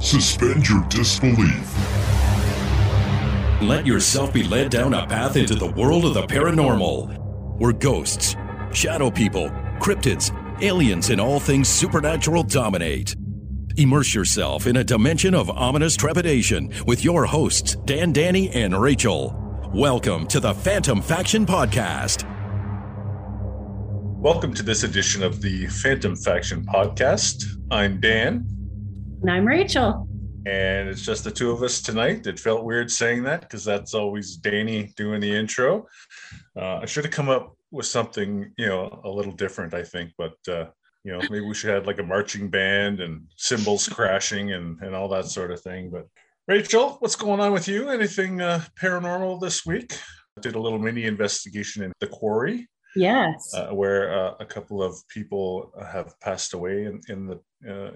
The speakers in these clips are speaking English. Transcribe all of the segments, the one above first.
Suspend your disbelief. Let yourself be led down a path into the world of the paranormal, where ghosts, shadow people, cryptids, aliens, and all things supernatural dominate. Immerse yourself in a dimension of ominous trepidation with your hosts, Dan, Danny, and Rachel. Welcome to the Phantom Faction Podcast. Welcome to this edition of the Phantom Faction Podcast. I'm Dan. And I'm Rachel. And it's just the two of us tonight. It felt weird saying that because that's always Danny doing the intro. Uh, I should have come up with something, you know, a little different, I think, but uh, you know, maybe we should have like a marching band and cymbals crashing and and all that sort of thing. But Rachel, what's going on with you? Anything uh, paranormal this week? I did a little mini investigation in the quarry. Yes. Uh, where uh, a couple of people have passed away in, in the uh,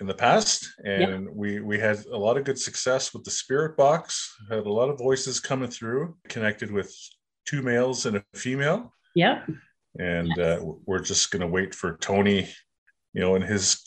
in the past, and yep. we we had a lot of good success with the spirit box. Had a lot of voices coming through, connected with two males and a female. yeah And yes. uh, we're just going to wait for Tony, you know, and his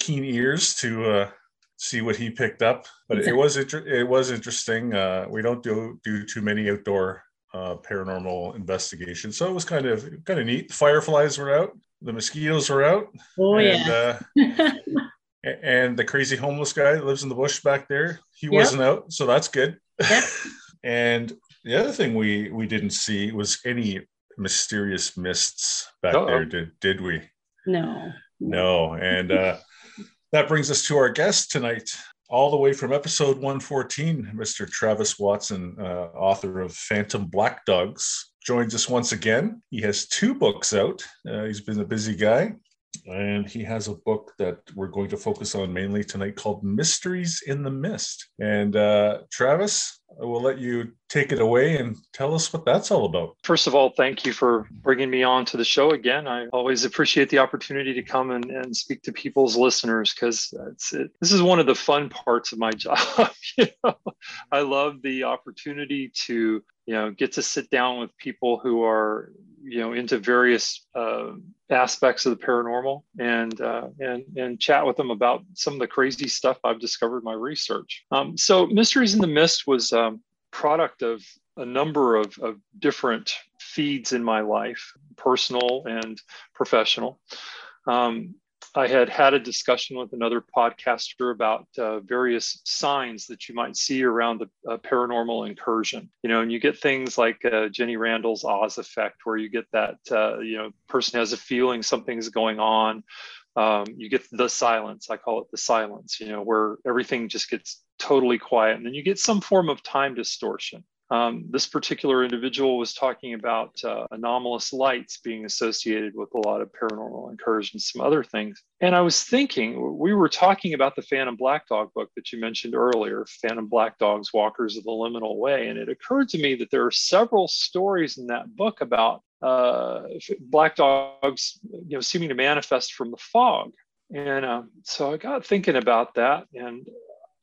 keen ears to uh, see what he picked up. But it was inter- it was interesting. Uh, we don't do do too many outdoor uh, paranormal investigations, so it was kind of kind of neat. The fireflies were out, the mosquitoes were out. Oh and, yeah. And the crazy homeless guy that lives in the bush back there he yep. wasn't out so that's good yep. and the other thing we we didn't see was any mysterious mists back Uh-oh. there did did we no no and uh that brings us to our guest tonight all the way from episode 114 mr travis watson uh, author of phantom black dogs joins us once again he has two books out uh, he's been a busy guy and he has a book that we're going to focus on mainly tonight called Mysteries in the Mist. And uh, Travis, I will let you take it away and tell us what that's all about. First of all, thank you for bringing me on to the show again. I always appreciate the opportunity to come and, and speak to people's listeners because it, this is one of the fun parts of my job. you know, I love the opportunity to you know get to sit down with people who are you know into various uh, aspects of the paranormal and uh, and and chat with them about some of the crazy stuff I've discovered in my research. Um, so, Mysteries in the Mist was a um, product of a number of, of different feeds in my life, personal and professional. Um, I had had a discussion with another podcaster about uh, various signs that you might see around a, a, paranormal incursion. You know, and you get things like uh, Jenny Randles' Oz effect, where you get that, uh, you know, person has a feeling something's going on. Um, you get the silence. I call it the silence. You know, where everything just gets totally quiet, and then you get some form of time distortion. Um, this particular individual was talking about uh, anomalous lights being associated with a lot of paranormal incursions, some other things. And I was thinking, we were talking about the Phantom Black Dog book that you mentioned earlier, Phantom Black Dogs, Walkers of the Liminal Way. And it occurred to me that there are several stories in that book about uh, black dogs, you know, seeming to manifest from the fog. And uh, so I got thinking about that, and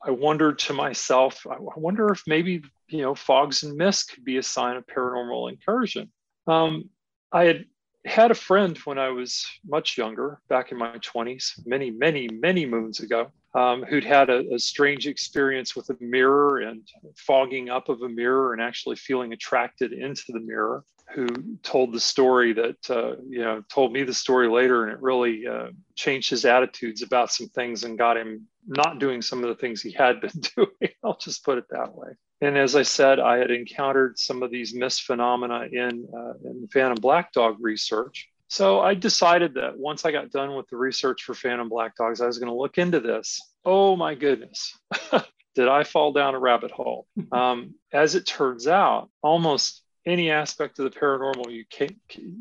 I wondered to myself, I wonder if maybe you know fogs and mist could be a sign of paranormal incursion. Um, I had had a friend when I was much younger, back in my 20s, many, many, many moons ago, um, who'd had a, a, strange experience with a mirror and fogging up of a mirror and actually feeling attracted into the mirror. Who told the story that, uh, you know, told me the story later, and it really uh, changed his attitudes about some things and got him not doing some of the things he had been doing. I'll just put it that way. And as I said, I had encountered some of these mist phenomena in, uh, in Phantom Black Dog research. So I decided that once I got done with the research for Phantom Black Dogs, I was going to look into this. Oh my goodness. Did I fall down a rabbit hole? Um, as it turns out, almost any aspect of the paranormal you, ca-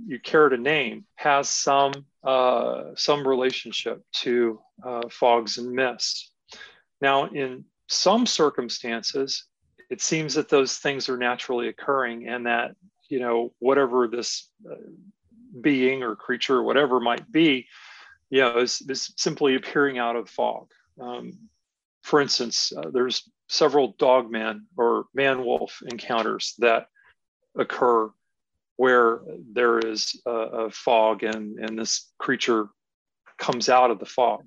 you care to name has some uh, some relationship to uh, fogs and mists. Now, in some circumstances, it seems that those things are naturally occurring, and that you know whatever this uh, being or creature or whatever might be, you know, is, is simply appearing out of fog. Um, for instance, uh, there's several dog man or man wolf encounters that occur where there is a, a, fog and, and this creature comes out of the fog.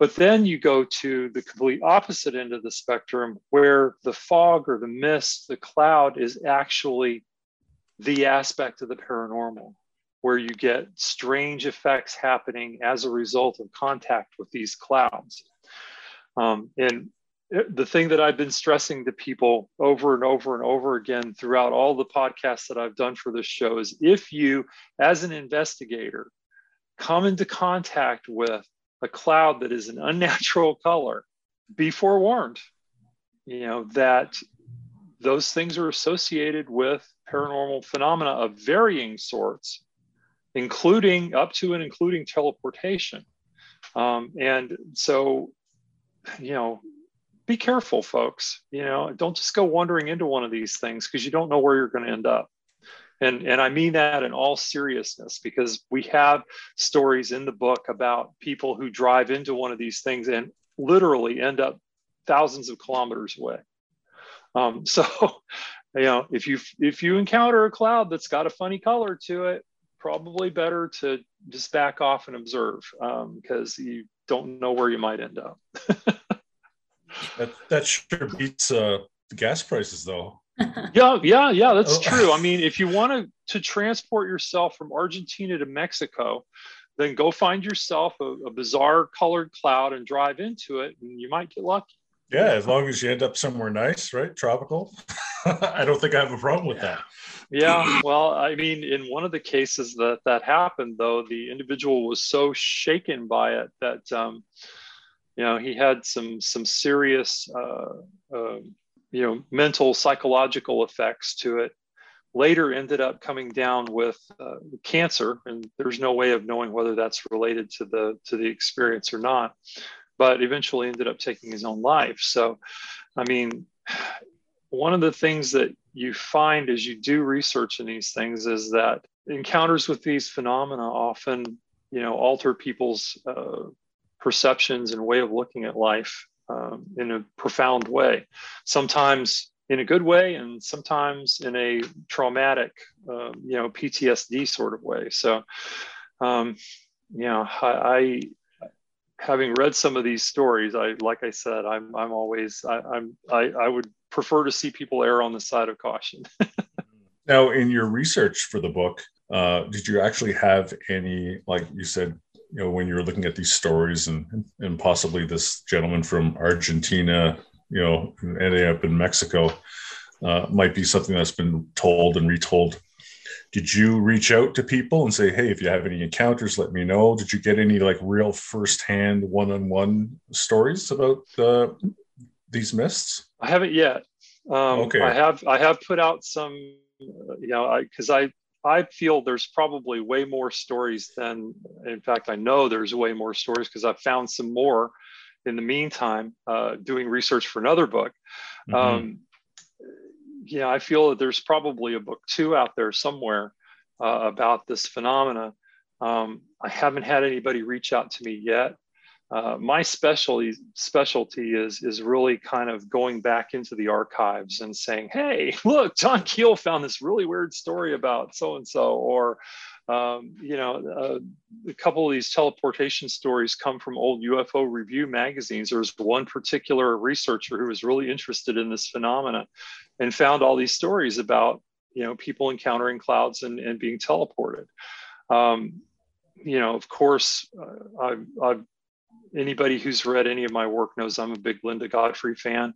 But then you go to the complete opposite end of the spectrum where the fog or the mist, the cloud is actually the aspect of the paranormal, where you get strange effects happening as a result of contact with these clouds. Um, and the thing that I've been stressing to people over and over and over again throughout all the podcasts that I've done for this show is if you, as an investigator, come into contact with a cloud that is an unnatural color, be forewarned, you know, that those things are associated with paranormal phenomena of varying sorts, including up to and including teleportation. Um, and so, you know, be careful, folks. You know, don't just go wandering into one of these things because you don't know where you're going to end up. And, and I mean that in all seriousness because we have stories in the book about people who drive into one of these things and literally end up thousands of kilometers away. Um, so, you know, if you if you encounter a cloud that's got a funny color to it, probably better to just back off and observe because um, you don't know where you might end up. that that sure beats uh, gas prices, though yeah, yeah, yeah, that's oh. true. I mean, if you want to to transport yourself from Argentina to Mexico, then go find yourself a, a bizarre colored cloud and drive into it, and you might get lucky. Yeah, as long as you end up somewhere nice, right? Tropical. I don't think I have a problem with that. Yeah, well, I mean, in one of the cases that that happened, though, the individual was so shaken by it that, um, you know, he had some some serious uh, uh, you know mental psychological effects to it. Later ended up coming down with uh, cancer and there's no way of knowing whether that's related to the to the experience or not but eventually ended up taking his own life. So i mean one of the things that you find as you do research in these things is that encounters with these phenomena often you know alter people's uh, perceptions and way of looking at life um, in a profound way, sometimes in a good way, and sometimes in a traumatic, uh, you know, PTSD sort of way. So, um, you know, I, I, having read some of these stories, I like I said, I'm I'm always I, I'm I, I would prefer to see people err on the side of caution. now, in your research for the book, uh, did you actually have any, like you said, you know when you're looking at these stories and and possibly this gentleman from Argentina, you know, ending up in Mexico, uh, might be something that's been told and retold. Did you reach out to people and say, "Hey, if you have any encounters, let me know"? Did you get any like real firsthand, one-on-one stories about uh, these mists? I haven't yet. Um, okay. I have. I have put out some. You know, I because I, I I feel there's probably way more stories than, in fact, I know there's way more stories because I've found some more in the meantime uh, doing research for another book. Mm-hmm. Um, yeah, I feel that there's probably a book two out there somewhere uh, about this phenomena. Um, I haven't had anybody reach out to me yet. Uh, my specialty specialty is is really kind of going back into the archives and saying, "Hey, look, John Keel found this really weird story about so and so," or um, you know, uh, a couple of these teleportation stories come from old UFO review magazines. There was one particular researcher who was really interested in this phenomena and found all these stories about you know people encountering clouds and, and being teleported. Um, you know, of course, uh, I've, I've anybody who's read any of my work knows I'm a big Linda Godfrey fan.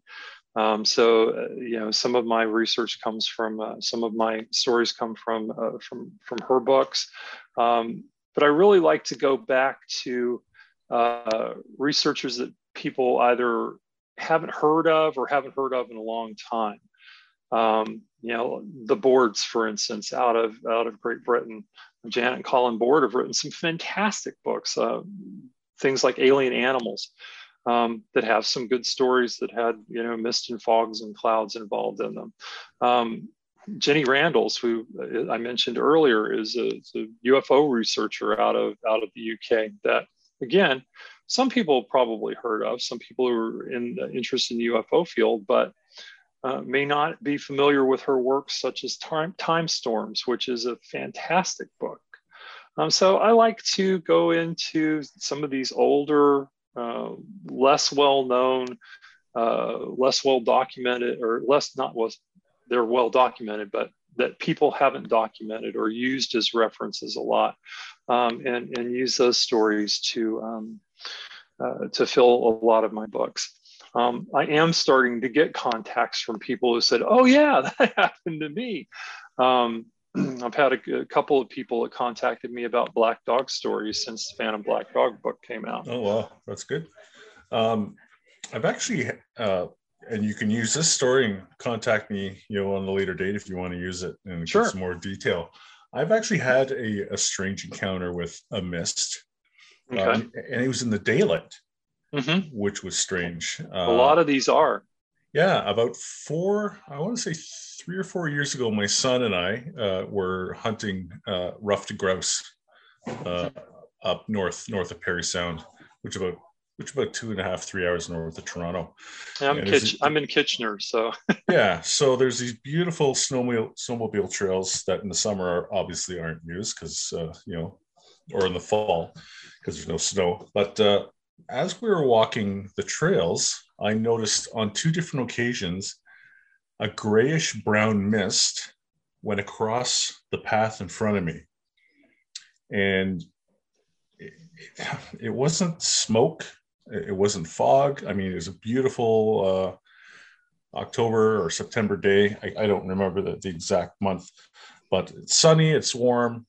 Um, so uh, you know, some of my research comes from uh, some of my stories come from uh, from from her books, um, but I really like to go back to uh, researchers that people either haven't heard of or haven't heard of in a long time. Um, you know, the Bords, for instance, out of out of Great Britain, Janet and Colin Bord have written some fantastic books. Uh, things like alien animals um, that have some good stories that had you know mist and fogs and clouds involved in them. Um, Jenny Randles, who uh, I mentioned earlier, is a, is a, UFO researcher out of out of the UK. That again, some people probably heard of. Some people who are in uh, interested in the UFO field, but uh, may not be familiar with her works, such as Time, Time Storms, which is a fantastic book um, so I like to go into some of these older uh, less well known, uh, less well documented, or less not was they're well documented, but that people haven't documented or used as references a lot, um, and and use those stories to um, uh, to fill a lot of my books. Um, I am starting to get contacts from people who said, "Oh yeah, that happened to me." Um, I've had a, a, couple of people that contacted me about Black Dog stories since the Phantom Black Dog book came out. Oh wow, that's good. Um, I've actually, uh, and you can use this story and contact me, you know, on a later date if you want to use it and sure. get some more detail. I've actually had a, a strange encounter with a mist, Okay. um, and it was in the daylight, Mhm. which was strange. Uh, A lot of these are. Yeah, about four, I want to say three or four years ago, my son and I uh, were hunting uh, ruffed grouse uh, up north, north of Parry Sound, which about which about two and a half, three hours north of Toronto. I'm, Kitch- I'm in Kitchener, so Yeah, so there's these beautiful snowmobile snowmobile trails that in the summer are, obviously aren't used because uh, you know, or in the fall because there's no snow. But uh, as we were walking the trails, I noticed on two different occasions a grayish brown mist went across the path in front of me, and it, wasn't smoke, it wasn't fog. I mean, it was a beautiful. Uh, October or September day. I, I don't remember the, the, exact month, but it's sunny, it's warm.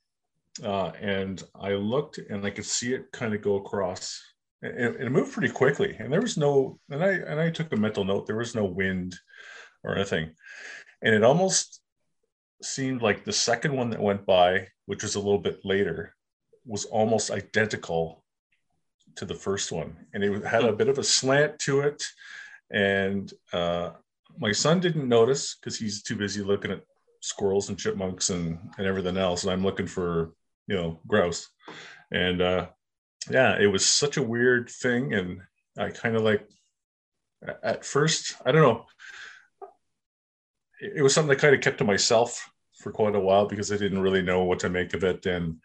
Uh, and I looked and I could see it kind of go across. It, it moved pretty quickly, and there was no. And I and I took a mental note. There was no wind or anything, and it almost seemed like the second one that went by, which was a little bit later, was almost identical to the first one, and it had a bit of a slant to it, and uh, my son didn't notice because he's too busy looking at squirrels and chipmunks and, and everything else. And I'm looking for, you know, grouse. And uh, yeah, it was such a weird thing. And I kind of like, at first, I don't know, it, was something I kind of kept to myself for quite a while because I didn't really know what to make of it. And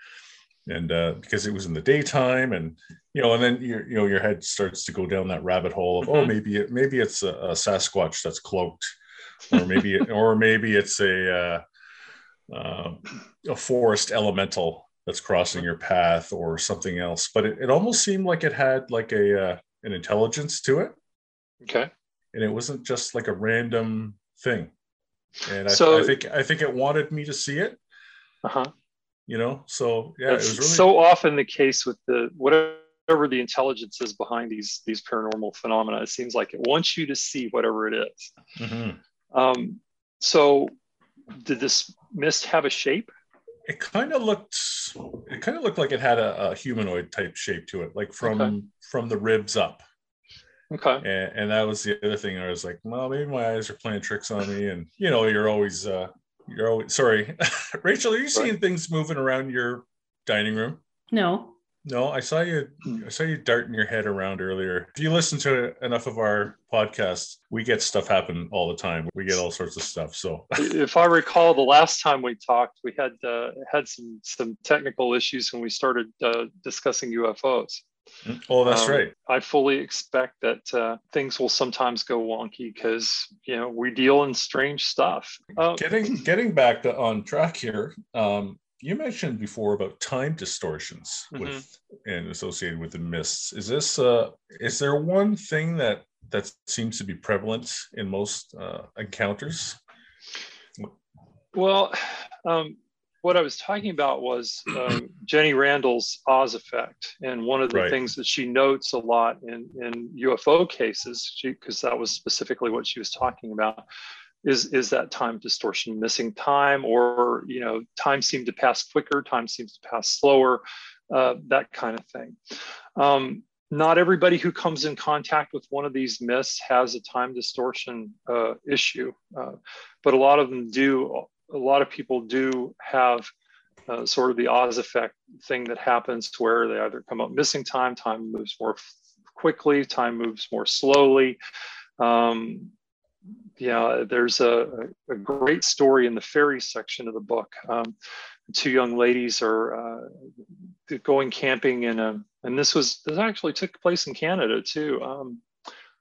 and uh, because it was in the daytime and you know and then your you know your head starts to go down that rabbit hole of oh Mhm. maybe it maybe it's a, a sasquatch that's cloaked or maybe or maybe it's a uh, uh, a forest elemental that's crossing your path or something else but it, it almost seemed like it had like a uh, an intelligence to it okay. and it wasn't just like a random thing and I, So- I think i think it wanted me to see it Uh-huh. you know so yeah That's it was really so often the case with the whatever the intelligence is behind these these paranormal phenomena. It seems like it wants you to see whatever it is. Mhm. Um, so, did this mist have a shape? It kind of looked it kind of looked like it had a, a humanoid type shape to it like from Okay. from the ribs up Okay. and, and that was the other thing i was like well maybe my eyes are playing tricks on me and you know you're always uh you're always sorry rachel are you seeing things moving around your dining room No. No i saw you i saw you darting your head around earlier. If you listen to enough of our podcasts we get stuff happen all the time. We get all sorts of stuff so. If I recall, the last time we talked, we had uh, had some some technical issues when we started uh, discussing UFOs. oh that's Um, right. I fully expect that uh, things will sometimes go wonky because you know we deal in strange stuff. Uh, getting getting back to, on track here um you mentioned before about time distortions with and associated with the mists. Is this uh is there one thing that that seems to be prevalent in most uh, encounters? Well, um, what I was talking about was um, Jenny Randles' Oz effect, and one of the Right. things that she notes a lot in in UFO cases, because that was specifically what she was talking about, is is that time distortion, missing time, or you know, time seemed to pass quicker, time seems to pass slower, uh, that kind of thing. Um, not everybody who comes in contact with one of these myths has a time distortion uh, issue, uh, but a lot of them do. A lot of people do have uh, sort of the Oz effect thing that happens where they either come up missing time, time moves more quickly, time moves more slowly. Um, yeah, there's a, a great story in the fairy section of the book. Um, two young ladies are uh, going camping in a, and this was this actually took place in Canada too. Um,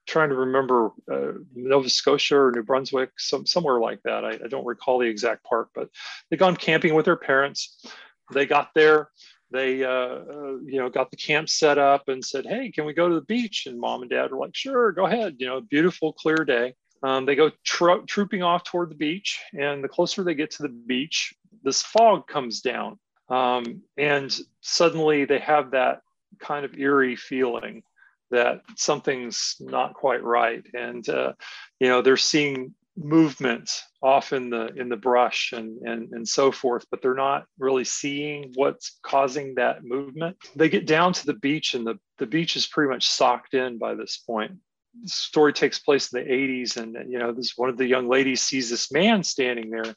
trying to remember uh, Nova Scotia or New Brunswick, some, somewhere like that. I, I, don't recall the exact part, but they'd gone camping with their parents. They got there, they uh, uh, you know got the camp set up and said, "Hey, can we go to the beach?" And mom and dad were like, "Sure, go ahead." You know, beautiful, clear day. Um, they go tro- trooping off toward the beach, and the closer they get to the beach, this fog comes down, um, and suddenly they have that kind of eerie feeling that something's not quite right, and uh, you know they're seeing movement off in the in the brush and, and and so forth but they're not really seeing what's causing that movement. They get down to the beach and the, the beach is pretty much socked in by this point story takes place in the 80s and you know this one of the young ladies sees this man standing there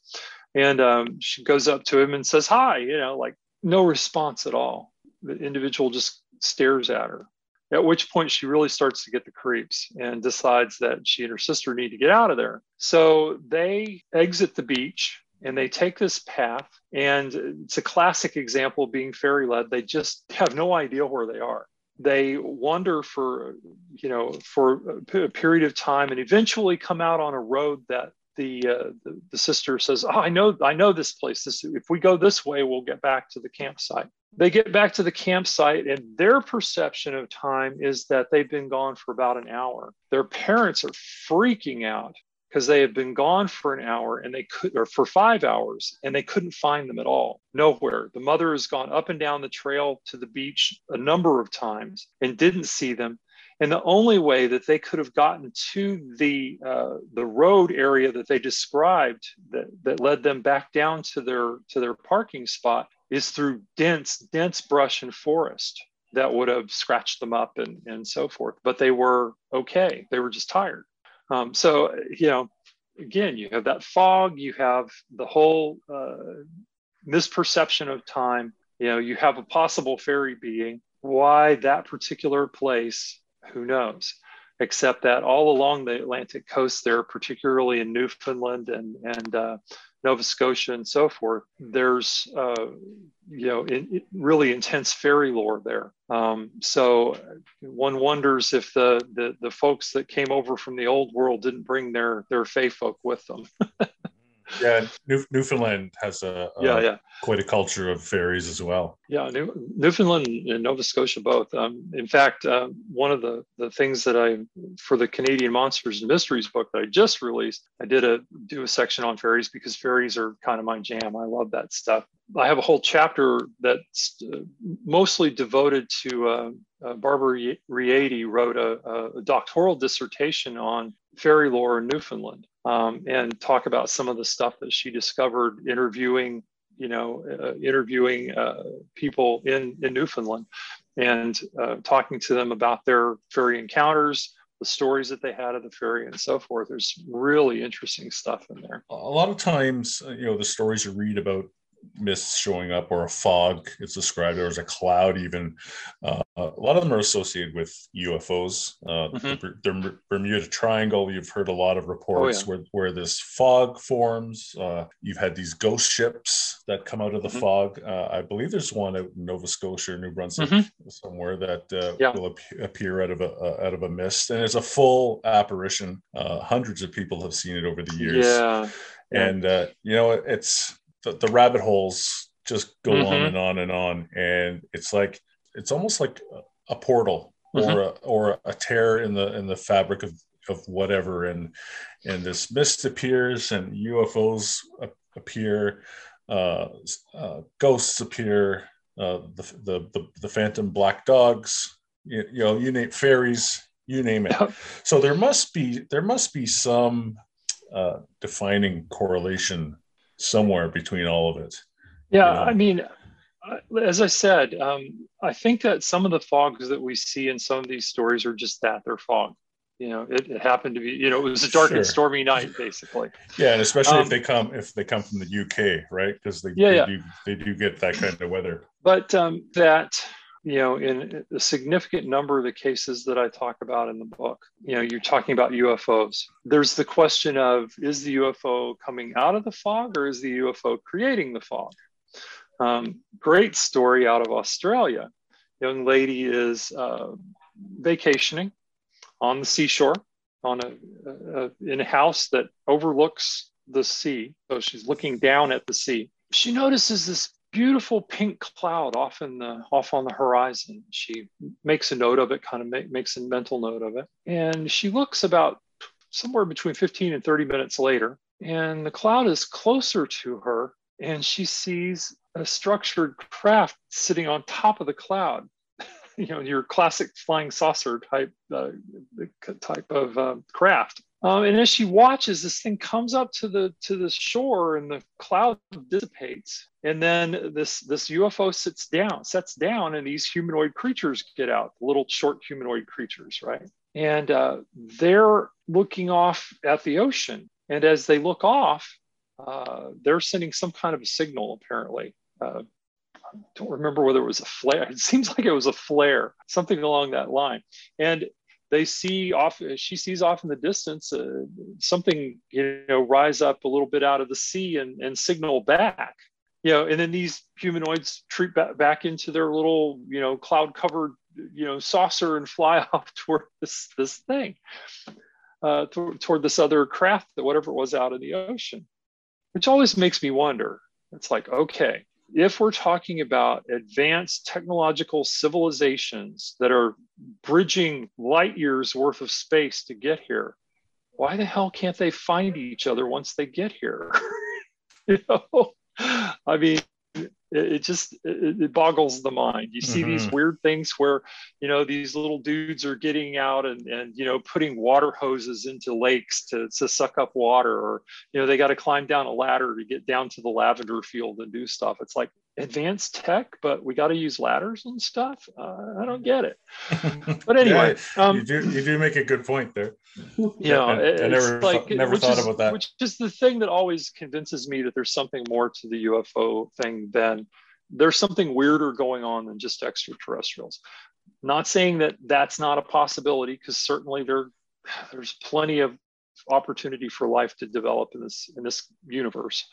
and um, she goes up to him and says hi you know like no response at all. The individual just stares at her at which point she really starts to get the creeps and decides that she and her sister need to get out of there. So they exit the beach and they take this path and it's a classic example of being fairy led they just have no idea where they are they wander for you know for a period of time and eventually come out on a road that the, uh, the, the sister says, "Oh, I know, I know this place. This, if we go this way, we'll get back to the campsite." They get back to the campsite, and their perception of time is that they've been gone for about an hour. Their parents are freaking out because they have been gone for an hour and they could, or for five hours, and they couldn't find them at all. Nowhere. The mother has gone up and down the trail to the beach a number of times and didn't see them. And the only way that they could have gotten to the uh, the road area that they described that, that led them back down to their to their parking spot is through dense dense brush and forest that would have scratched them up and, and so forth. But they were okay. They were just tired. Um, so, you know, again, you have that fog, you have the whole uh, misperception of time, you know, you have a possible fairy being. Why that particular place, who knows? Except that all along the Atlantic coast there, particularly in Newfoundland and, and uh, Nova Scotia and so forth, there's uh, you know in, really intense fairy lore there. Um, so one wonders if the, the the folks that came over from the old world didn't bring their their fae folk with them. yeah, New, Newfoundland has a, a, yeah, yeah. quite a culture of fairies as well. Yeah, New, Newfoundland and Nova Scotia both. Um, in fact, uh, one of the the things that I for the Canadian Monsters and Mysteries book that I just released, I did a do a section on fairies because fairies are kind of my jam. I love that stuff. I have a whole chapter that's uh, mostly devoted to uh, uh, Barbara Rieti wrote a, a, doctoral dissertation on fairy lore in Newfoundland um, and talk about some of the stuff that she discovered interviewing, you know, uh, interviewing uh, people in, in Newfoundland and uh, talking to them about their fairy encounters, the stories that they had of the fairy and so forth. There's really interesting stuff in there. A lot of times, you know, the stories you read about mist showing up or a fog it's described or as a cloud even uh, a lot of them are associated with ufos uh, mm-hmm. the, bermuda triangle you've heard a lot of reports oh, yeah. where, where this fog forms uh, you've had these ghost ships that come out of the mm-hmm. fog uh, i believe there's one out in nova scotia or new brunswick mm-hmm. somewhere that uh, yeah. will ap- appear out of a uh, out of a mist and it's a full apparition hundreds of people have seen it over the years yeah and you know it's the, the rabbit holes just go mm-hmm. on and on and on and it's like it's almost like a, portal mm-hmm. or a, or a tear in the in the fabric of of whatever and and this mist appears and ufos appear uh, uh, ghosts appear uh, the, the, the the phantom black dogs you, you know you name fairies you name it so there must be there must be some uh, defining correlation somewhere between all of it. Yeah, you know? I mean, as I said, um, I think that some of the fogs that we see in some of these stories are just that they're fog. You know, it, it happened to be, you know, it was a dark sure. and stormy night, basically. Yeah, and especially um, if they come if they come from the UK, right? Because they, yeah, they yeah. do they do get that kind of weather. But um, that you know, in a significant number of the cases that I talk about in the book, you know, you're talking about UFOs. There's the question of is the UFO coming out of the fog or is the UFO creating the fog? Um, great story out of Australia. Young lady is uh, vacationing on the seashore on a, a, in a house that overlooks the sea. So she's looking down at the sea. She notices this beautiful pink cloud off in the off on the horizon. She makes a note of it, kind of make, makes a mental note of it, and she looks about somewhere between 15 and 30 minutes later, and the cloud is closer to her, and she sees a structured craft sitting on top of the cloud. you know, your classic flying saucer type uh, type of uh, craft. Um, and as she watches, this thing comes up to the to the shore, and the cloud dissipates. And then this this UFO sits down, sets down, and these humanoid creatures get out, little short humanoid creatures, right? And uh, they're looking off at the ocean. And as they look off, uh, they're sending some kind of a signal, apparently. Uh, I don't remember whether it was a flare. It seems like it was a flare, something along that line. And they see off, she sees off in the distance uh, something, you know, rise up a little bit out of the sea and, and signal back. You know, and then these humanoids treat back, back into their little, you know, cloud covered, you know, saucer and fly off toward this this thing, uh, toward, toward this other craft that whatever it was out in the ocean, which always makes me wonder. It's like, okay, if we're talking about advanced technological civilizations that are bridging light years worth of space to get here, why the hell can't they find each other once they get here? you know, I mean, it, just it, it, boggles the mind you see mm-hmm. these weird things where you know these little dudes are getting out and and you know putting water hoses into lakes to, to suck up water or you know they got to climb down a ladder to get down to the lavender field and do stuff it's like advanced tech but we got to use ladders and stuff. Uh, i don't get it. But anyway yeah, um, you do you do make a good point there. Yeah I, I never like, th- never thought is, about that. which is the thing that always convinces me that there's something more to the ufo thing than there's something weirder going on than just extraterrestrials. Not saying that that's not a possibility, because certainly there, there's plenty of opportunity for life to develop in this in this universe.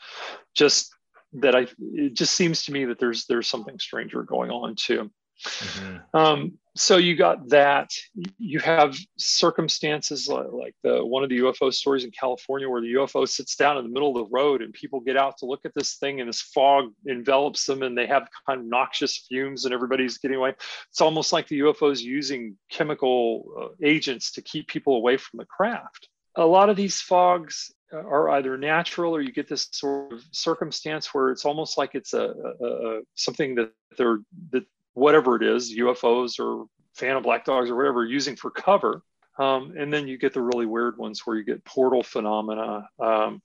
Just that I, it just seems to me that there's there's something stranger going on too. Mm-hmm. Um, so you got that. You have circumstances like, like, the one of the UFO stories in California where the UFO sits down in the middle of the road and people get out to look at this thing and this fog envelops them and they have kind of noxious fumes and everybody's getting away. It's almost like the UFO is using chemical uh, agents to keep people away from the craft. A lot of these fogs are either natural or you get this sort of circumstance where it's almost like it's a, a, a something that they're that whatever it is, UFOs or phantom black dogs or whatever, using for cover. Um, and then you get the really weird ones where you get portal phenomena. Um,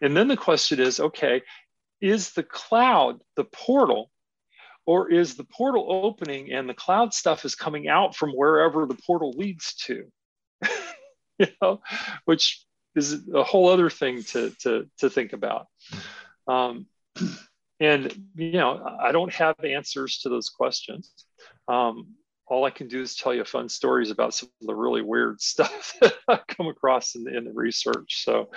and then the question is okay, is the cloud the portal? Or is the portal opening and the cloud stuff is coming out from wherever the portal leads to? you know, which is a whole other thing to, to, to think about. Um, and you know, I don't have answers to those questions. Um, all I can do is tell you fun stories about some of the really weird stuff that I've come across in the, in the research. So,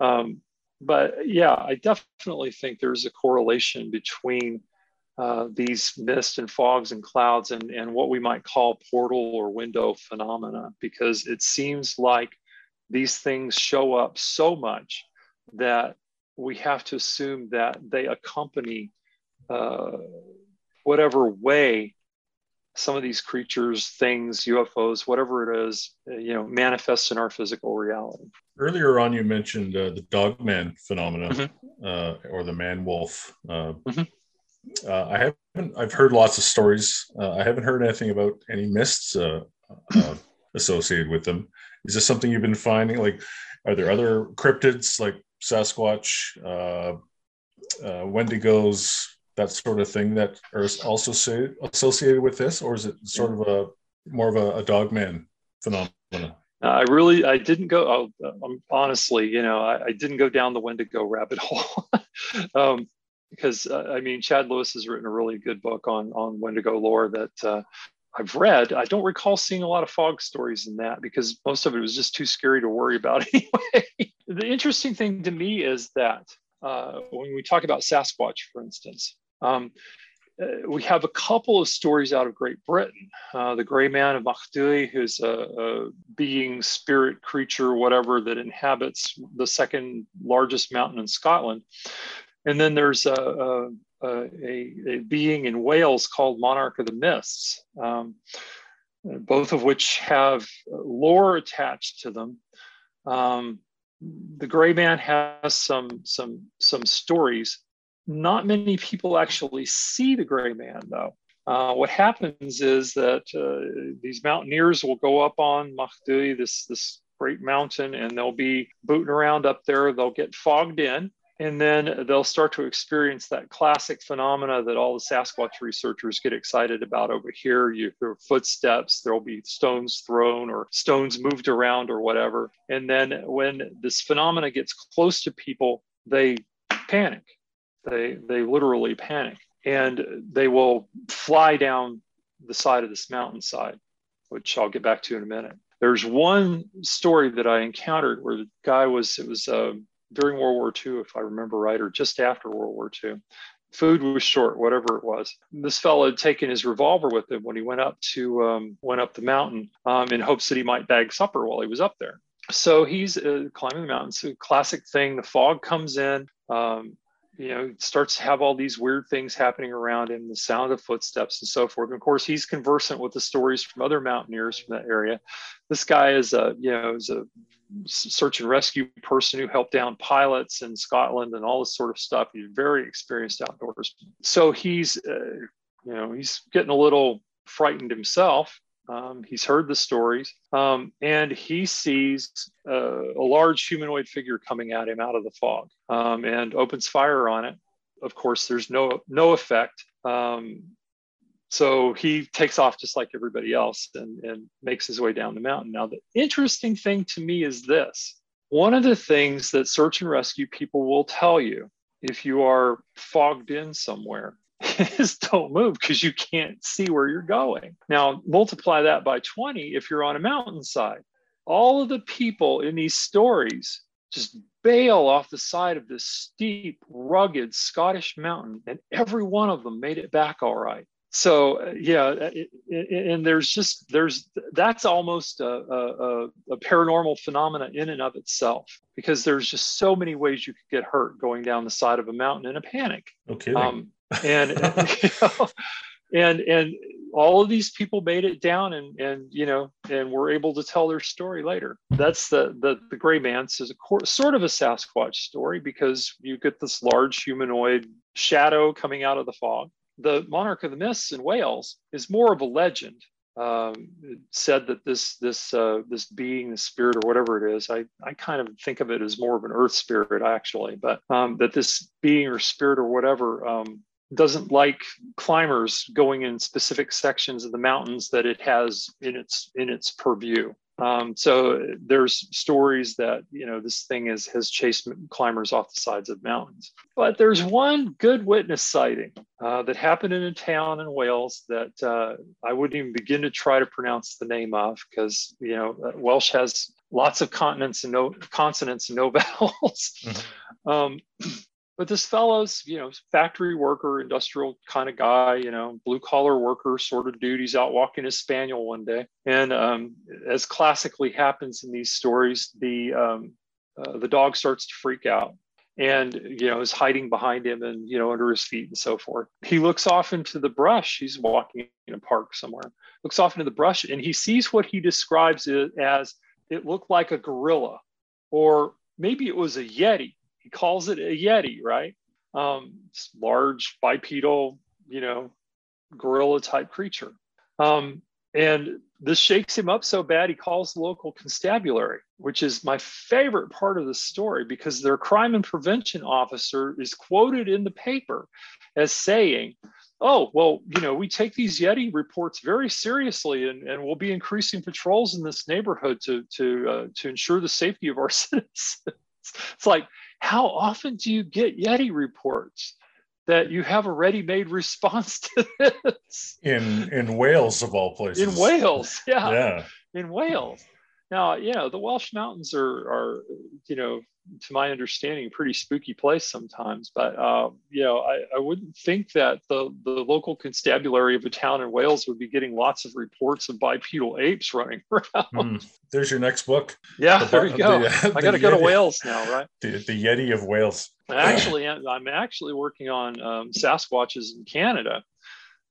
um, but yeah, I definitely think there's a correlation between uh, these mist and fogs and clouds and, and what we might call portal or window phenomena, because it seems like these things show up so much that we have to assume that they accompany uh, whatever way some of these creatures, things, UFOs, whatever it is, uh, you know, manifests in our physical reality. Earlier on, you mentioned uh, the dogman phenomenon mm-hmm. uh, or the man wolf. Uh, mm-hmm. Uh, I haven't. I've heard lots of stories. I haven't heard anything about any mists associated with them. Is this something you've been finding? Like, are there other cryptids like Sasquatch, uh, uh, Wendigos, that sort of thing that are also say, associated with this, or is it sort of a more of a, a dogman phenomenon? I really, I didn't go. Oh, um, honestly, you know, I, I, didn't go down the Wendigo rabbit hole um, because uh, I mean, Chad Lewis has written a really good book on on Wendigo lore that uh, I've read. I don't recall seeing a lot of fog stories in that because most of it was just too scary to worry about anyway. the interesting thing to me is that uh, when we talk about Sasquatch, for instance, Um, uh, we have a couple of stories out of Great Britain. Uh, the Grey Man of Mach who's a, a, being, spirit, creature, whatever, that inhabits the second largest mountain in Scotland. And then there's a, a, a, a being in Wales called Monarch of the Mists, um, both of which have lore attached to them. Um, the Grey Man has some some some stories not many people actually see the gray man, though. Uh, what happens is that uh, these mountaineers will go up on Mach Dubh, this, this great mountain, and they'll be booting around up there. They'll get fogged in, and then they'll start to experience that classic phenomena that all the Sasquatch researchers get excited about over here. You hear footsteps, there'll be stones thrown or stones moved around or whatever. And then when this phenomena gets close to people, they panic they they literally panic and they will fly down the side of this mountainside, which I'll get back to in a minute. There's one story that I encountered where the guy was it was uh, during World War II, if I remember right, or just after World War II. Food was short, whatever it was. This fellow had taken his revolver with him when he went up to um, went up the mountain um, in hopes that he might bag supper while he was up there so he's uh, climbing the mountain. So classic thing. The fog comes in. Um, you know, starts to have all these weird things happening around him, the sound of footsteps and so forth. And of course, he's conversant with the stories from other mountaineers from that area. This guy is a, you know, is a search and rescue person who helped down pilots in Scotland and all this sort of stuff. He's very experienced outdoors. So he's, uh, you know, he's getting a little frightened himself um, he's heard the stories, um, and he sees uh, a large humanoid figure coming at him out of the fog, um, and opens fire on it. Of course, there's no no effect. So he takes off just like everybody else and, and makes his way down the mountain. Now, the interesting thing to me is this: one of the things that search and rescue people will tell you if you are fogged in somewhere is don't move because you can't see where you're going. Now, multiply that by 20 if you're on a mountainside. All of the people in these stories just bail off the side of this steep, rugged Scottish mountain, and every one of them made it back all right. So uh, yeah, uh, it, it, and there's just there's that's almost a, a, a, paranormal phenomena in and of itself because there's just so many ways you could get hurt going down the side of a mountain in a panic. Okay. Um, and you know, and and all of these people made it down and and you know and were able to tell their story later that's the the, the gray man is a cor- sort of a sasquatch story because you get this large humanoid shadow coming out of the fog the monarch of the mists in wales is more of a legend um, said that this this uh, this being, the spirit or whatever it is, I I kind of think of it as more of an earth spirit actually, but um, that this being or spirit or whatever um, doesn't like climbers going in specific sections of the mountains that it has in its in its purview. Um, so there's stories that you know this thing is has chased climbers off the sides of mountains. But there's one good witness sighting uh, that happened in a town in Wales that uh, I wouldn't even begin to try to pronounce the name of because you know uh, Welsh has lots of continents and no consonants and no vowels. Mm-hmm. Um, but this fellow's you know factory worker industrial kind of guy you know blue collar worker sort of dude he's out walking his spaniel one day. And um, as classically happens in these stories the um, uh, the dog starts to freak out and you know is hiding behind him and you know under his feet and so forth. He looks off into the brush. He's walking in a park somewhere. Looks off into the brush and he sees what he describes it as it looked like a gorilla or maybe it was a yeti he calls it a yeti, right? Um, large bipedal, you know, gorilla type creature. Um, and this shakes him up so bad he calls the local constabulary, which is my favorite part of the story because their crime and prevention officer is quoted in the paper as saying, Oh, well, you know, we take these Yeti reports very seriously and, and we'll be increasing patrols in this neighborhood to, to, uh, to ensure the safety of our citizens. it's like, how often do you get Yeti reports that you have a ready-made response to this? In in Wales of all places. In Wales, yeah. Yeah. In Wales. Now, you know, the Welsh mountains are are, you know, to my understanding, a pretty spooky place sometimes. But uh, you know, I, I wouldn't think that the the local constabulary of a town in Wales would be getting lots of reports of bipedal apes running around. Mm. There's your next book. Yeah, The- there you go. the, uh, I got to go to Wales now, right? The, the Yeti of Wales. Actually, I'm actually working on um, Sasquatches in Canada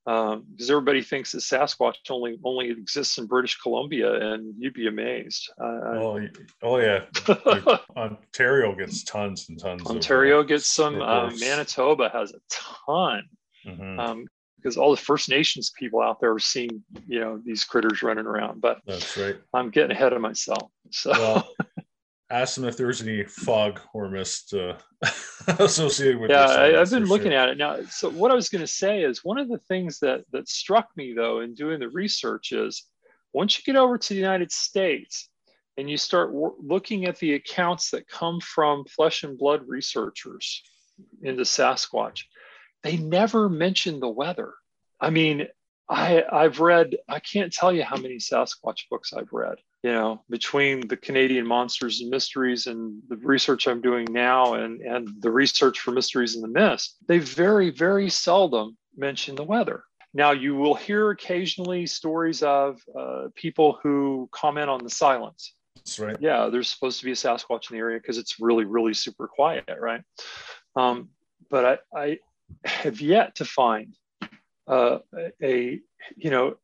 because everybody thinks that Sasquatch only only exists in British Columbia, and you'd be amazed. Uh, Oh, oh yeah. The- Ontario gets tons and tons. Ontario gets some. Um, reports. Manitoba has a ton Of, uh, mhm, um, because all the First Nations people out there are seeing you know these critters running around. But that's right. I'm getting ahead of myself. So Well, ask them if there was any fog or mist uh, associated with yeah this. I, i've been looking sure. at it now so what i was going to say is one of the things that that struck me though in doing the research is once you get over to the united states and you start wor- looking at the accounts that come from flesh and blood researchers into sasquatch they never mention the weather i mean i i've read i can't tell you how many sasquatch books i've read you know, between the Canadian Monsters and Mysteries and the research I'm doing now and, and the research for Mysteries in the Mist, they very, very seldom mention the weather. Now, you will hear occasionally stories of uh, people who comment on the silence. That's right. Yeah, there's supposed to be a Sasquatch in the area because it's really, really super quiet, right? Um, but I, I have yet to find uh, a, you know,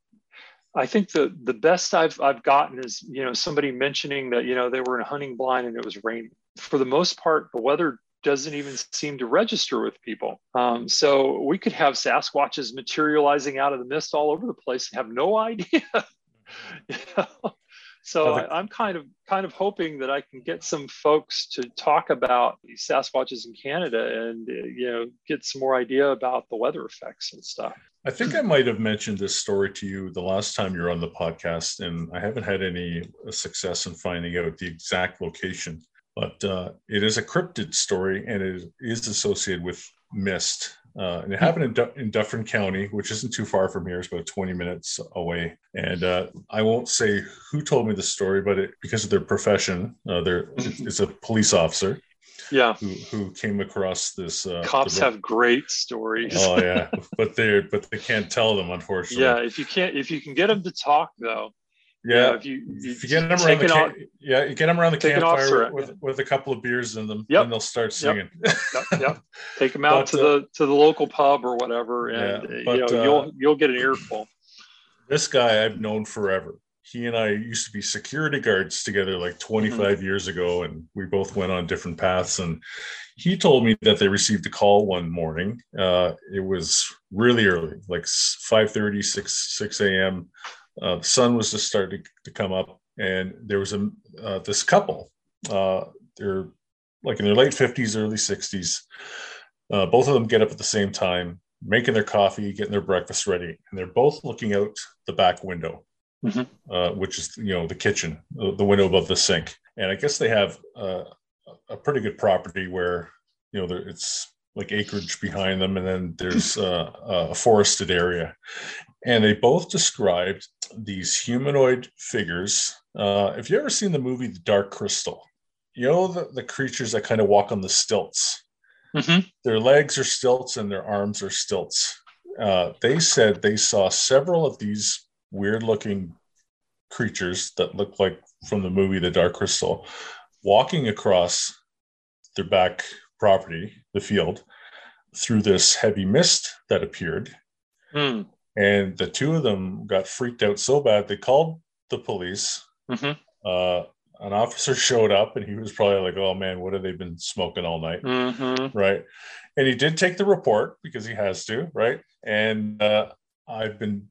I think the the best I've I've gotten is you know somebody mentioning that you know they were in a hunting blind and it was raining. For the most part, the weather doesn't even seem to register with people. Um, so we could have Sasquatches materializing out of the mist all over the place and have no idea. You know? So the- I'm kind of kind of hoping that I can get some folks to talk about these Sasquatches in Canada and uh, you know get some more idea about the weather effects and stuff. I think I might have mentioned this story to you the last time you were on the podcast, and I haven't had any success in finding out the exact location. But uh, it is a cryptid story, and it is associated with mist. Uh, and it happened in, du- in Dufferin County, which isn't too far from here. It's about 20 minutes away. And uh, I won't say who told me the story, but it, because of their profession, uh, they're, it's a police officer Yeah, who, who came across this. Uh, cops have great stories. Oh yeah, but they're but they can't tell them unfortunately. yeah, if you can't, if you can get them to talk though, yeah. if you, you If you get them around the camp, off- yeah, you get them around the campfire with, with a couple of beers in them, Yep. and they'll start singing. yep, yep. take them out But, to uh, the to the local pub or whatever, and Yeah, uh, but, you know uh, you'll you'll get an earful. this guy I've known forever. He and I used to be security guards together like 25 Mm-hmm. years ago, and we both went on different paths. And he told me that they received a call one morning. Uh, it was really early, like 5 6, 6 a.m. Uh, the sun was just starting to come up, and there was a uh, this couple. Uh, they're like in their late 50s, early 60s. Uh, both of them get up at the same time, making their coffee, getting their breakfast ready, and they're both looking out the back window, Mhm. uh, which is you know the kitchen, the window above the sink. And I guess they have uh, a pretty good property where you know there, it's like acreage behind them, and then there's uh, a forested area. And they both described these humanoid figures. Uh, have you ever seen the movie The Dark Crystal? You know the, the creatures that kind of walk on the stilts Mhm. their legs are stilts and their arms are stilts. Uh, they said they saw several of these weird looking creatures that look like from the movie The Dark Crystal walking across their back property, the field, through this heavy mist that appeared. Hmm. And the two of them got freaked out so bad they called the police. Mhm. Uh, an officer showed up and he was probably like, oh man, what have they been smoking all night? Mhm. right and he did take the report because he has to right and uh, i've been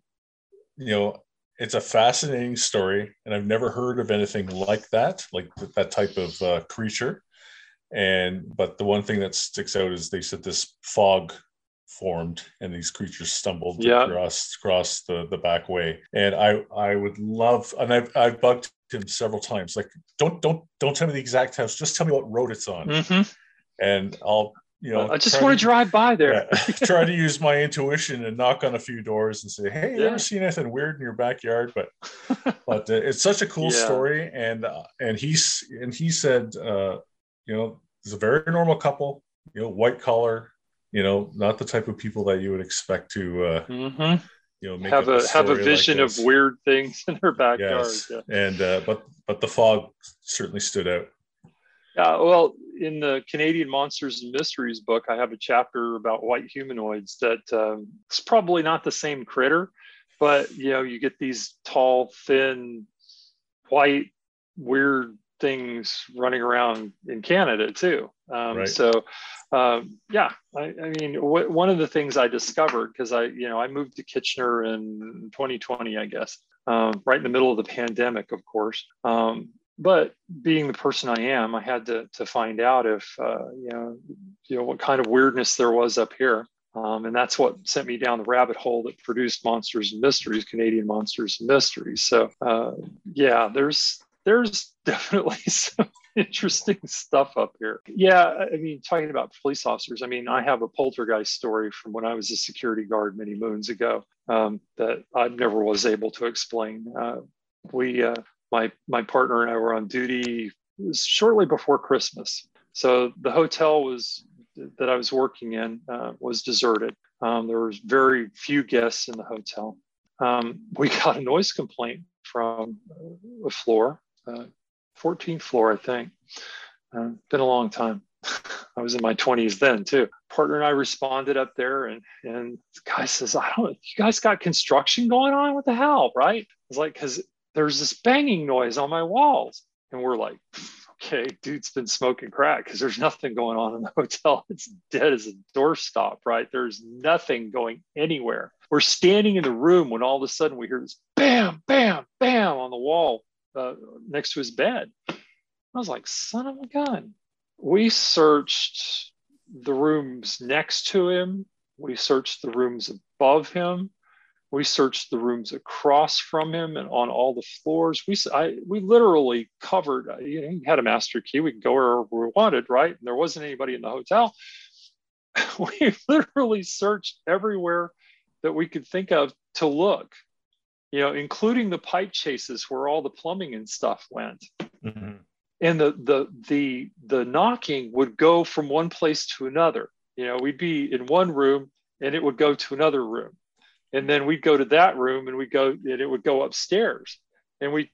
you know it's a fascinating story and i've never heard of anything like that like th- that type of uh, creature and but the one thing that sticks out is they said this fog formed and these creatures stumbled Yeah. across across the the back way and i i would love and i've i've bugged him several times like don't don't don't tell me the exact house just tell me what road it's on Mhm. and I'll you know I just want to drive by there. yeah, try to use my intuition and knock on a few doors and say, "Hey, you Yeah. ever seen anything weird in your backyard?" But but uh, it's such a cool story, and uh, and he's and he said uh, you know, it's a very normal couple, you know, white collar, you know, not the type of people that you would expect to, uh, Mhm. you know, make have up a have a story like vision of weird things in their backyard. Yes, Yeah. and uh, but but the fog certainly stood out. Yeah, well, in the Canadian Monsters and Mysteries book, I have a chapter about white humanoids that um, it's probably not the same critter, but you know, you get these tall, thin, white, weird things running around in Canada too. Um, Right. So, um, yeah, I, I mean, one of the things I discovered because I, you know, I moved to Kitchener in 2020, I guess, um, right in the middle of the pandemic, of course. Um, but being the person I am, I had to to find out if uh, you know you know what kind of weirdness there was up here, um, and that's what sent me down the rabbit hole that produced Monsters and Mysteries, Canadian Monsters and Mysteries. So uh, yeah, there's there's definitely some interesting stuff up here. Yeah, I mean, talking about police officers, I mean, I have a poltergeist story from when I was a security guard many moons ago um, that I never was able to explain. Uh, we uh, my my partner and I were on duty shortly before Christmas. So the hotel was that I was working in uh, was deserted. Um, there was very few guests in the hotel. Um, we got a noise complaint from a floor, uh, 14th floor, I think. Uh, been a long time. I was in my 20s then too. Partner and I responded up there, and and the guy says, "I don't. You guys got construction going on? What the hell, right?" It's like because there's this banging noise on my walls. And we're like, okay, dude's been smoking crack because there's nothing going on in the hotel. It's dead as a doorstop, right? There's nothing going anywhere. We're standing in the room when all of a sudden we hear this bam, bam, bam on the wall uh, next to his bed. I was like, son of a gun. We searched the rooms next to him. We searched the rooms above him we searched the rooms across from him and on all the floors. We I, we literally covered. uh, You know, he had a master key. We could go wherever we wanted, right? And there wasn't anybody in the hotel. We literally searched everywhere that we could think of to look. You know, including the pipe chases where all the plumbing and stuff went. Mhm. And the the the the knocking would go from one place to another. You know, we'd be in one room and it would go to another room and then we'd go to that room and we'd go and it would go upstairs and we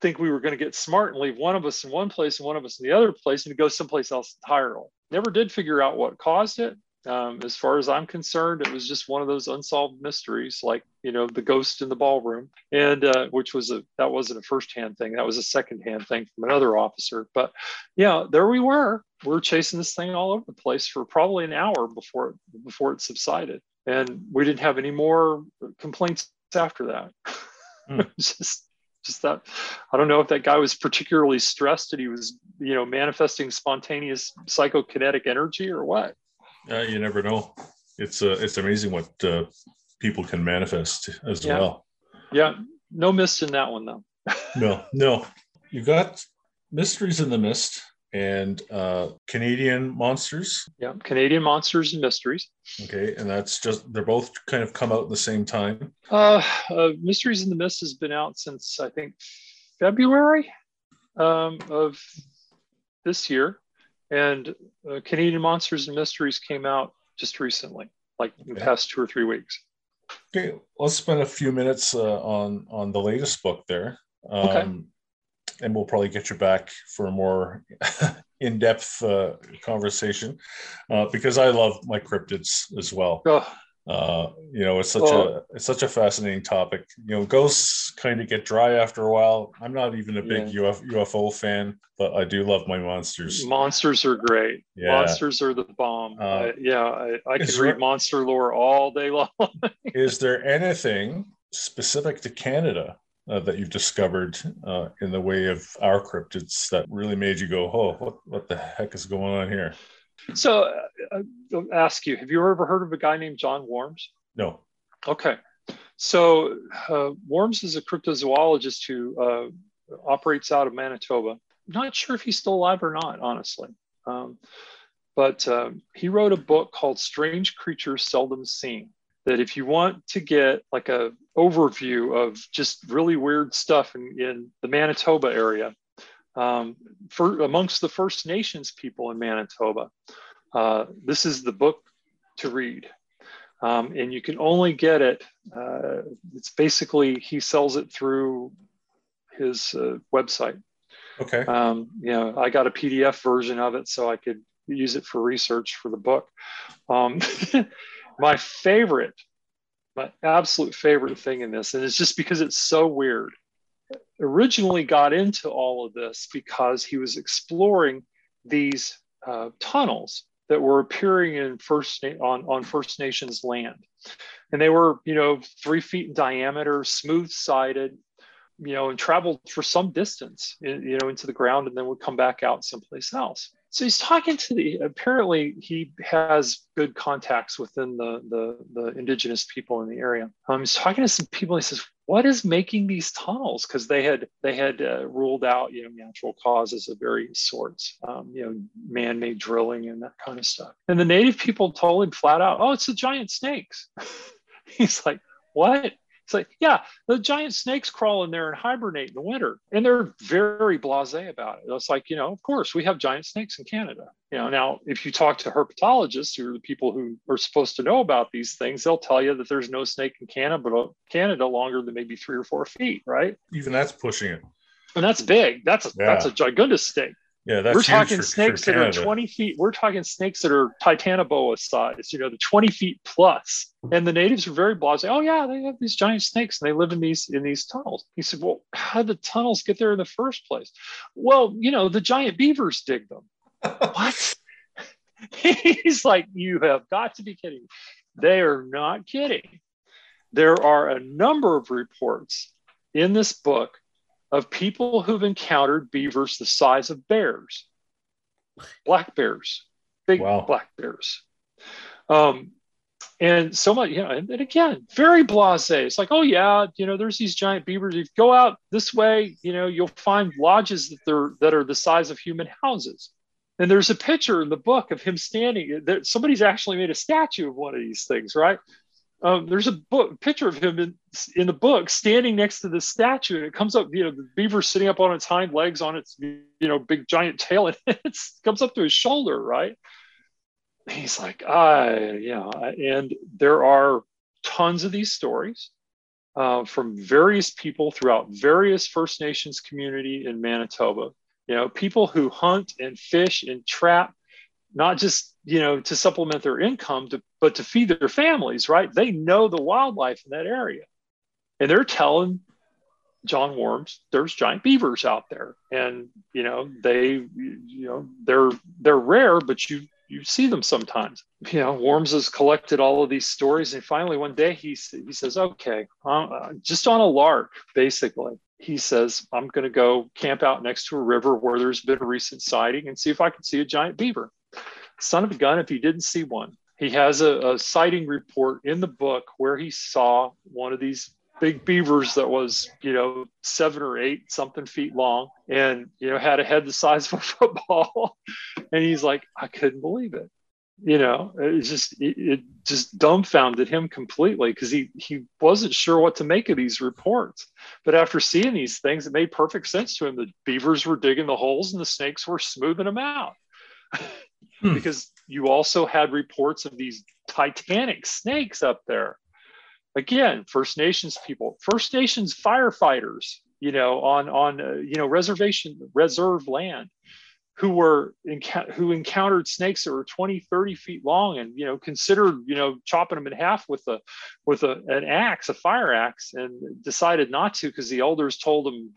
think we were going to get smart and leave one of us in one place and one of us in the other place and go someplace else entirely never did figure out what caused it um, as far as i'm concerned it was just one of those unsolved mysteries like you know the ghost in the ballroom and uh, which was a that wasn't a first-hand thing that was a second-hand thing from another officer but yeah there we were we were chasing this thing all over the place for probably an hour before before it subsided and we didn't have any more complaints after that. Hmm. just, just that. I don't know if that guy was particularly stressed and he was, you know, manifesting spontaneous psychokinetic energy or what. Uh, you never know. It's uh, it's amazing what uh, people can manifest as Yeah. well. Yeah, no mist in that one though. No, no. You got mysteries in the mist and uh, Canadian monsters. Yeah, Canadian monsters and mysteries. Okay, and that's just they're both kind of come out at the same time. Uh, uh, Mysteries in the Mist has been out since I think February um, of this year, and uh, Canadian Monsters and Mysteries came out just recently, like in the past two or three weeks. Okay, let's spend a few minutes uh, on on the latest book there. Um, Okay. And we'll probably get you back for a more in-depth uh, conversation uh, because I love my cryptids as well. Oh, Uh, you know, it's such Well- a it's such a fascinating topic. You know, ghosts kind of get dry after a while. I'm not even a big UF, UFO fan, but I do love my monsters. monsters are great. Yeah. Monsters are the bomb. Uh, yeah, I, I could read monster lore all day long. Is there anything specific to Canada uh, that you've discovered uh, in the way of our cryptids that really made you go, "Oh, what what the heck is going on here?" So, uh, I'll ask you: Have you ever heard of a guy named John Warms? No. Okay. So uh, Warms is a cryptozoologist who uh, operates out of Manitoba. Not sure if he's still alive or not, honestly. Um, but um, he wrote a book called Strange Creatures Seldom Seen. That if you want to get like a overview of just really weird stuff in, in the Manitoba area, um, for amongst the First Nations people in Manitoba. Uh, this is the book to read. Um, and you can only get it. Uh, it's basically he sells it through his uh, website. Okay. Um, you know, I got a PDF version of it so I could use it for research for the book. Um, my favorite, my absolute favorite thing in this, and it's just because it's so weird. Originally got into all of this because he was exploring these uh, tunnels that were appearing in First Na- on, on First Nations land. And they were, you know, three feet in diameter, smooth sided, you know, and traveled for some distance, you know, into the ground and then would come back out someplace else. So he's talking to the, apparently he has good contacts within the, the, the indigenous people in the area. Um, he's talking to some people. He says, what is making these tunnels? Because they had they had uh, ruled out you know natural causes of various sorts, um, you know man-made drilling and that kind of stuff. And the native people told him flat out, "Oh, it's the giant snakes." He's like, "What?" It's like, yeah, the giant snakes crawl in there and hibernate in the winter. And they're very blasé about it. It's like, you know, of course, we have giant snakes in Canada. You know, now if you talk to herpetologists, who are the people who are supposed to know about these things, they'll tell you that there's no snake in Canada, but Canada longer than maybe three or four feet, right? Even that's pushing it. And that's big. That's a, Yeah. that's a gigundous snake. Yeah, that's we're talking for- snakes for that are 20 feet. We're talking snakes that are Titanoboa size, you know, the 20 feet plus. And the natives are very blasé. Oh yeah, they have these giant snakes and they live in these in these tunnels. He said, Well, how did the tunnels get there in the first place? Well, you know, the giant beavers dig them. what? He's like, You have got to be kidding. They are not kidding. There are a number of reports in this book of people who've encountered beavers the size of bears, black bears, big Wow. black bears. Um, and so much, you know, and, and again, very blasé. It's like, oh yeah, you know, there's these giant beavers. If you go out this way, you know, you'll find lodges that they're that are the size of human houses. And there's a picture in the book of him standing. There, somebody's actually made a statue of one of these things, right? Um, there's a book picture of him in, in the book standing next to the statue, and it comes up, you know, the beaver sitting up on its hind legs on its, you know, big giant tail, and it comes up to his shoulder, right? He's like, I, yeah, and there are tons of these stories uh, from various people throughout various First Nations community in Manitoba. You know, people who hunt and fish and trap, not just you know to supplement their income, to, but to feed their families. Right? They know the wildlife in that area, and they're telling John Warms there's giant beavers out there, and you know they, you know, they're they're rare, but you you see them sometimes. You know, Warms has collected all of these stories, and finally one day he he says, "Okay, uh, just on a lark, basically." He says, "I'm going to go camp out next to a river where there's been a recent sighting and see if I can see a giant beaver." Son of a gun, if he didn't see one, he has a, a sighting report in the book where he saw one of these big beavers that was, you know, seven or eight something feet long and, you know, had a head the size of a football. and he's like, I couldn't believe it. You know, it just it, just dumbfounded him completely because he he wasn't sure what to make of these reports. But after seeing these things, it made perfect sense to him. The beavers were digging the holes and the snakes were smoothing them out. Hmm. Because you also had reports of these titanic snakes up there again first nations people first nations firefighters you know on on uh, you know reservation reserve land who were enc- who encountered snakes that were 20 30 feet long and you know considered you know chopping them in half with a with a, an axe a fire axe and decided not to because the elders told them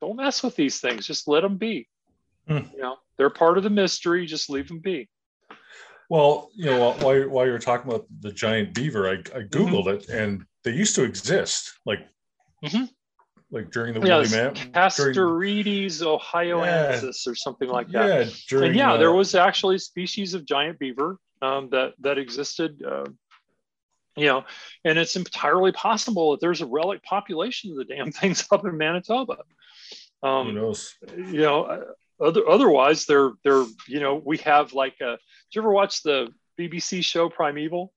don't mess with these things just let them be Hmm. you know they're part of the mystery just leave them be Well, you know, while- while you're, while you're talking about the giant beaver, I, I googled it, and they used to exist, like, Mhm. like during the yeah woolly it's man. during- Castorides ohioensis or something like that yeah, during and yeah, uh, there was actually a species of giant beaver um, that that existed. Uh, you know, and it's entirely possible that there's a relic population of the damn things up in Manitoba. Who Um, knows? you know, other, otherwise they're they're you know we have like a. Did you ever watch the BBC show Primeval?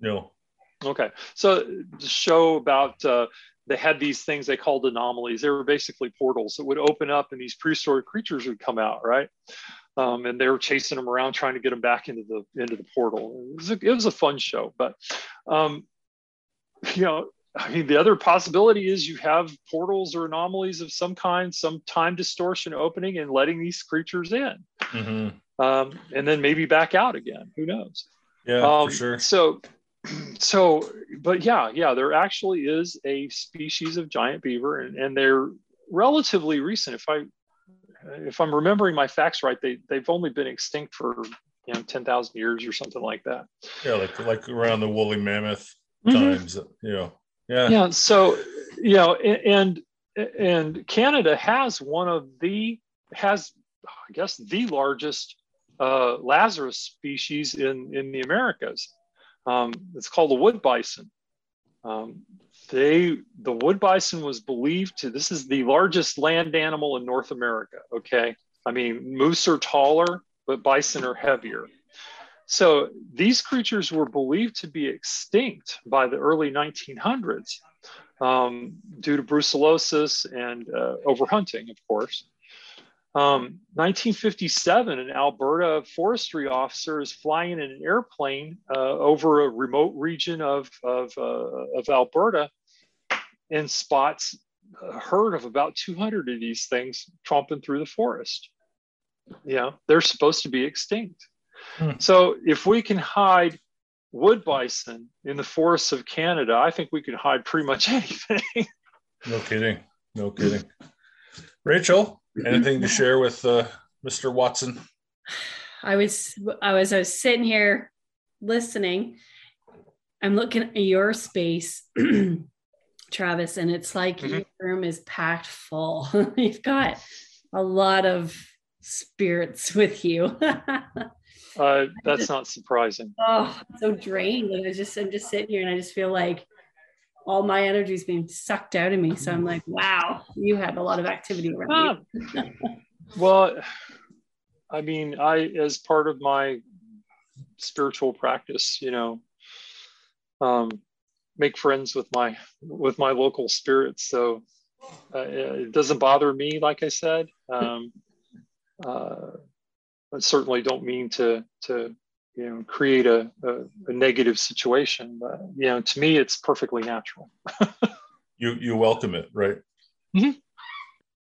No. Okay, so the show about uh, they had these things they called anomalies. They were basically portals that would open up and these prehistoric creatures would come out, right? Um, and they were chasing them around trying to get them back into the into the portal. It was a, it was a fun show, but um, you know, I mean, the other possibility is you have portals or anomalies of some kind, some time distortion opening and letting these creatures in, Mm-hmm. um, and then maybe back out again. Who knows? Yeah, um, for sure. So, so, but yeah, yeah, there actually is a species of giant beaver, and, and they're relatively recent. If I, if I'm remembering my facts right, they they've only been extinct for you know ten thousand years or something like that. Yeah, like like around the woolly mammoth Mhm. times. You know. Yeah. Yeah. So, you know, and and Canada has one of the has I guess the largest uh, Lazarus species in in the Americas. Um, it's called the wood bison. Um, they the wood bison was believed to this is the largest land animal in North America. Okay, I mean moose are taller, but bison are heavier. So these creatures were believed to be extinct by the early 1900s um, due to brucellosis and uh, overhunting, of course. Um, 1957, an Alberta forestry officer is flying in an airplane uh, over a remote region of, of, uh, of Alberta and spots a herd of about 200 of these things tromping through the forest. Yeah, they're supposed to be extinct. Hmm. So if we can hide wood bison in the forests of Canada, I think we can hide pretty much anything. No kidding. No kidding. Rachel, anything to share with uh, Mr. Watson? I was I was I was sitting here listening. I'm looking at your space, Travis, and it's like Mhm. your room is packed full. You've got a lot of spirits with you. Uh, that's not surprising. oh, so drained. And I just I'm just sitting here and I just feel like all my energy is being sucked out of me. So I'm like, wow, you have a lot of activity around you. Ah, well, I mean, I, as part of my spiritual practice, you know, um, make friends with my with my local spirits. So uh, it doesn't bother me, like I said. Um, uh, I certainly don't mean to to you know create a, a, a negative situation, but you know, to me, it's perfectly natural. You you welcome it, right? Mm-hmm.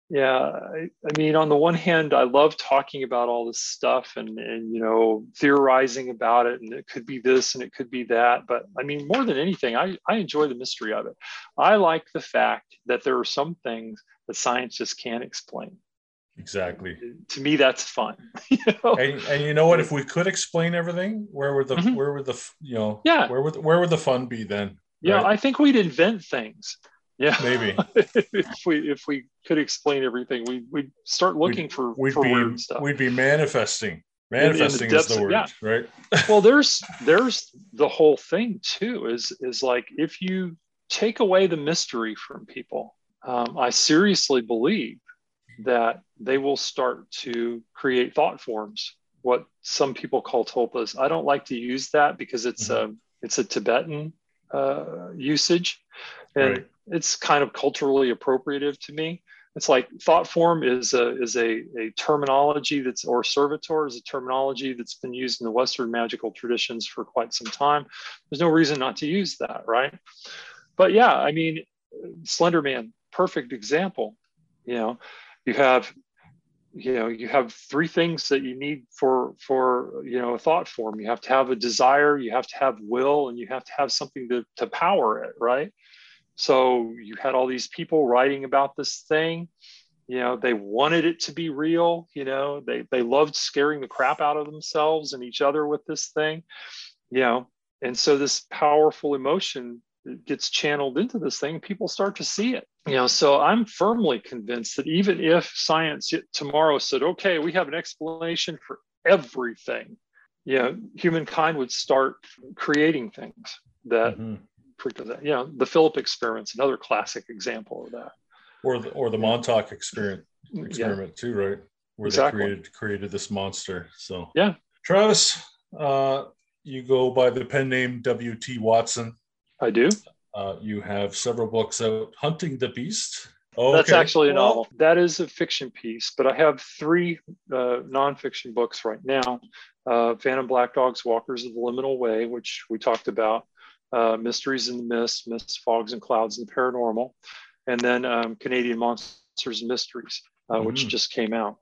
Yeah, I, I mean, on the one hand, I love talking about all this stuff and and you know theorizing about it, and it could be this and it could be that. But I mean, more than anything, I I enjoy the mystery of it. I like the fact that there are some things that science just can't explain. Exactly. To me, that's fun. you know? And, and you know what? If we could explain everything, where would the Mhm. where would the you know Yeah. where would where would the fun be then? Yeah, right? I think we'd invent things. Yeah, Maybe if we if we could explain everything, we we'd start looking for we'd for be weird stuff. we'd be manifesting. in the Manifesting is the word, yeah. right? well there's there's the whole thing too is is like if you take away the mystery from people um, i seriously believe that they will start to create thought forms what some people call tulpas. I don't like to use that because it's a it's a tibetan uh, usage. And Right. it's kind of culturally appropriative to me. It's like thought form is a is a, a terminology that's or servitor is a terminology that's been used in the western magical traditions for quite some time. There's no reason not to use that right? But yeah i mean slender man perfect example you know you have you know you have three things that you need for for you know a thought form. You have to have a desire you have to have will and you have to have something to, to power it right? So you had all these people writing about this thing. You know they wanted it to be real you know they they loved scaring the crap out of themselves and each other with this thing you know? And so this powerful emotion gets channeled into this thing people start to see it you know so i'm firmly convinced that even if science tomorrow said okay we have an explanation for everything you know humankind would start creating things that Mhm. you know the philip experiment's another classic example of that Or the or the Montauk experiment yeah experiment too, right? Where Exactly. they created created this monster. So Yeah. Travis, uh, you go by the pen name W.T. Watson. i do Uh, you have several books out Hunting the Beast. Oh, That's actually a novel. That is a fiction piece, but I have three uh, nonfiction books right now uh, Phantom Black Dogs, Walkers of the Liminal Way, which we talked about, uh, Mysteries in the Mist, Mists, Fogs, and Clouds, and the Paranormal, and then um, Canadian Monsters and Mysteries, uh, which Mhm. just came out.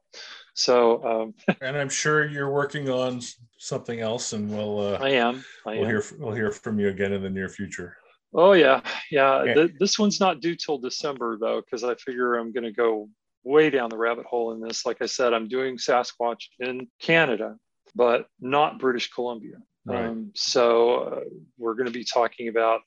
So um, And I'm sure you're working on something else, and we'll uh, I am. I we'll am. hear we'll hear from you again in the near future. Oh yeah, yeah. Yeah. Th- this one's not due till December though, because I figure I'm going to go way down the rabbit hole in this. Like I said, I'm doing Sasquatch in Canada, but not British Columbia. Right. Um, so uh, we're going to be talking about,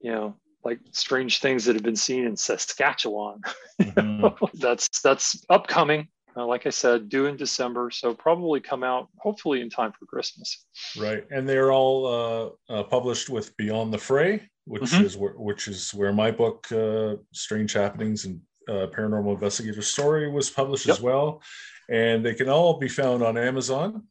you know, like strange things that have been seen in Saskatchewan. Mhm. that's that's upcoming. Uh, like I said, due in December, so probably come out hopefully in time for Christmas. Right, and they're all uh, uh, published with Beyond the Fray, which Mhm. is where which is where my book, uh, Strange Happenings and uh, Paranormal Investigator Story, was published as well. And they can all be found on Amazon,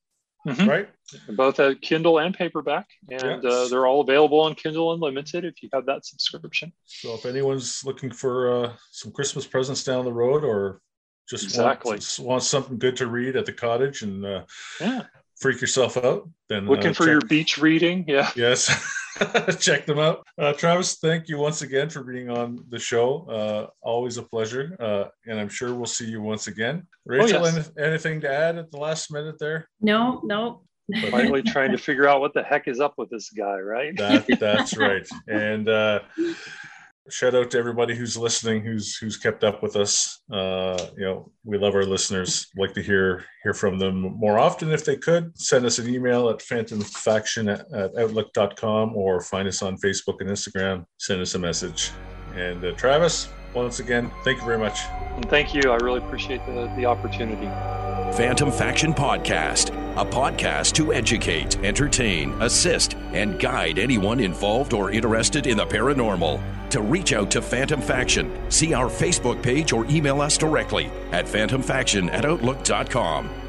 Mhm. right? both at Kindle and paperback, and uh, Yes. they're all available on Kindle Unlimited if you have that subscription. So if anyone's looking for uh, some Christmas presents down the road, or just Exactly. want, want something good to read at the cottage and uh, Yeah, freak yourself out, then looking uh, for check- your beach reading. Yeah, Yes, check them out. Uh, Travis, thank you once again for being on the show. Uh, always a pleasure, uh, and I'm sure we'll see you once again. Rachel, yes. any- anything to add at the last minute there? No, no. finally trying to figure out what the heck is up with this guy, right? That that's right. And uh, shout out to everybody who's listening, who's who's kept up with us. Uh, you know, we love our listeners. Like to hear hear from them more often if they could. Send us an email at phantomfaction at, at outlook.com or find us on Facebook and Instagram. Send us a message. And uh, Travis, once again, thank you very much. And thank you. I really appreciate the, the opportunity. Phantom Faction Podcast, a podcast to educate, entertain, assist, and guide anyone involved or interested in the paranormal. To reach out to Phantom Faction, see our Facebook page or email us directly at phantomfaction at outlook.com.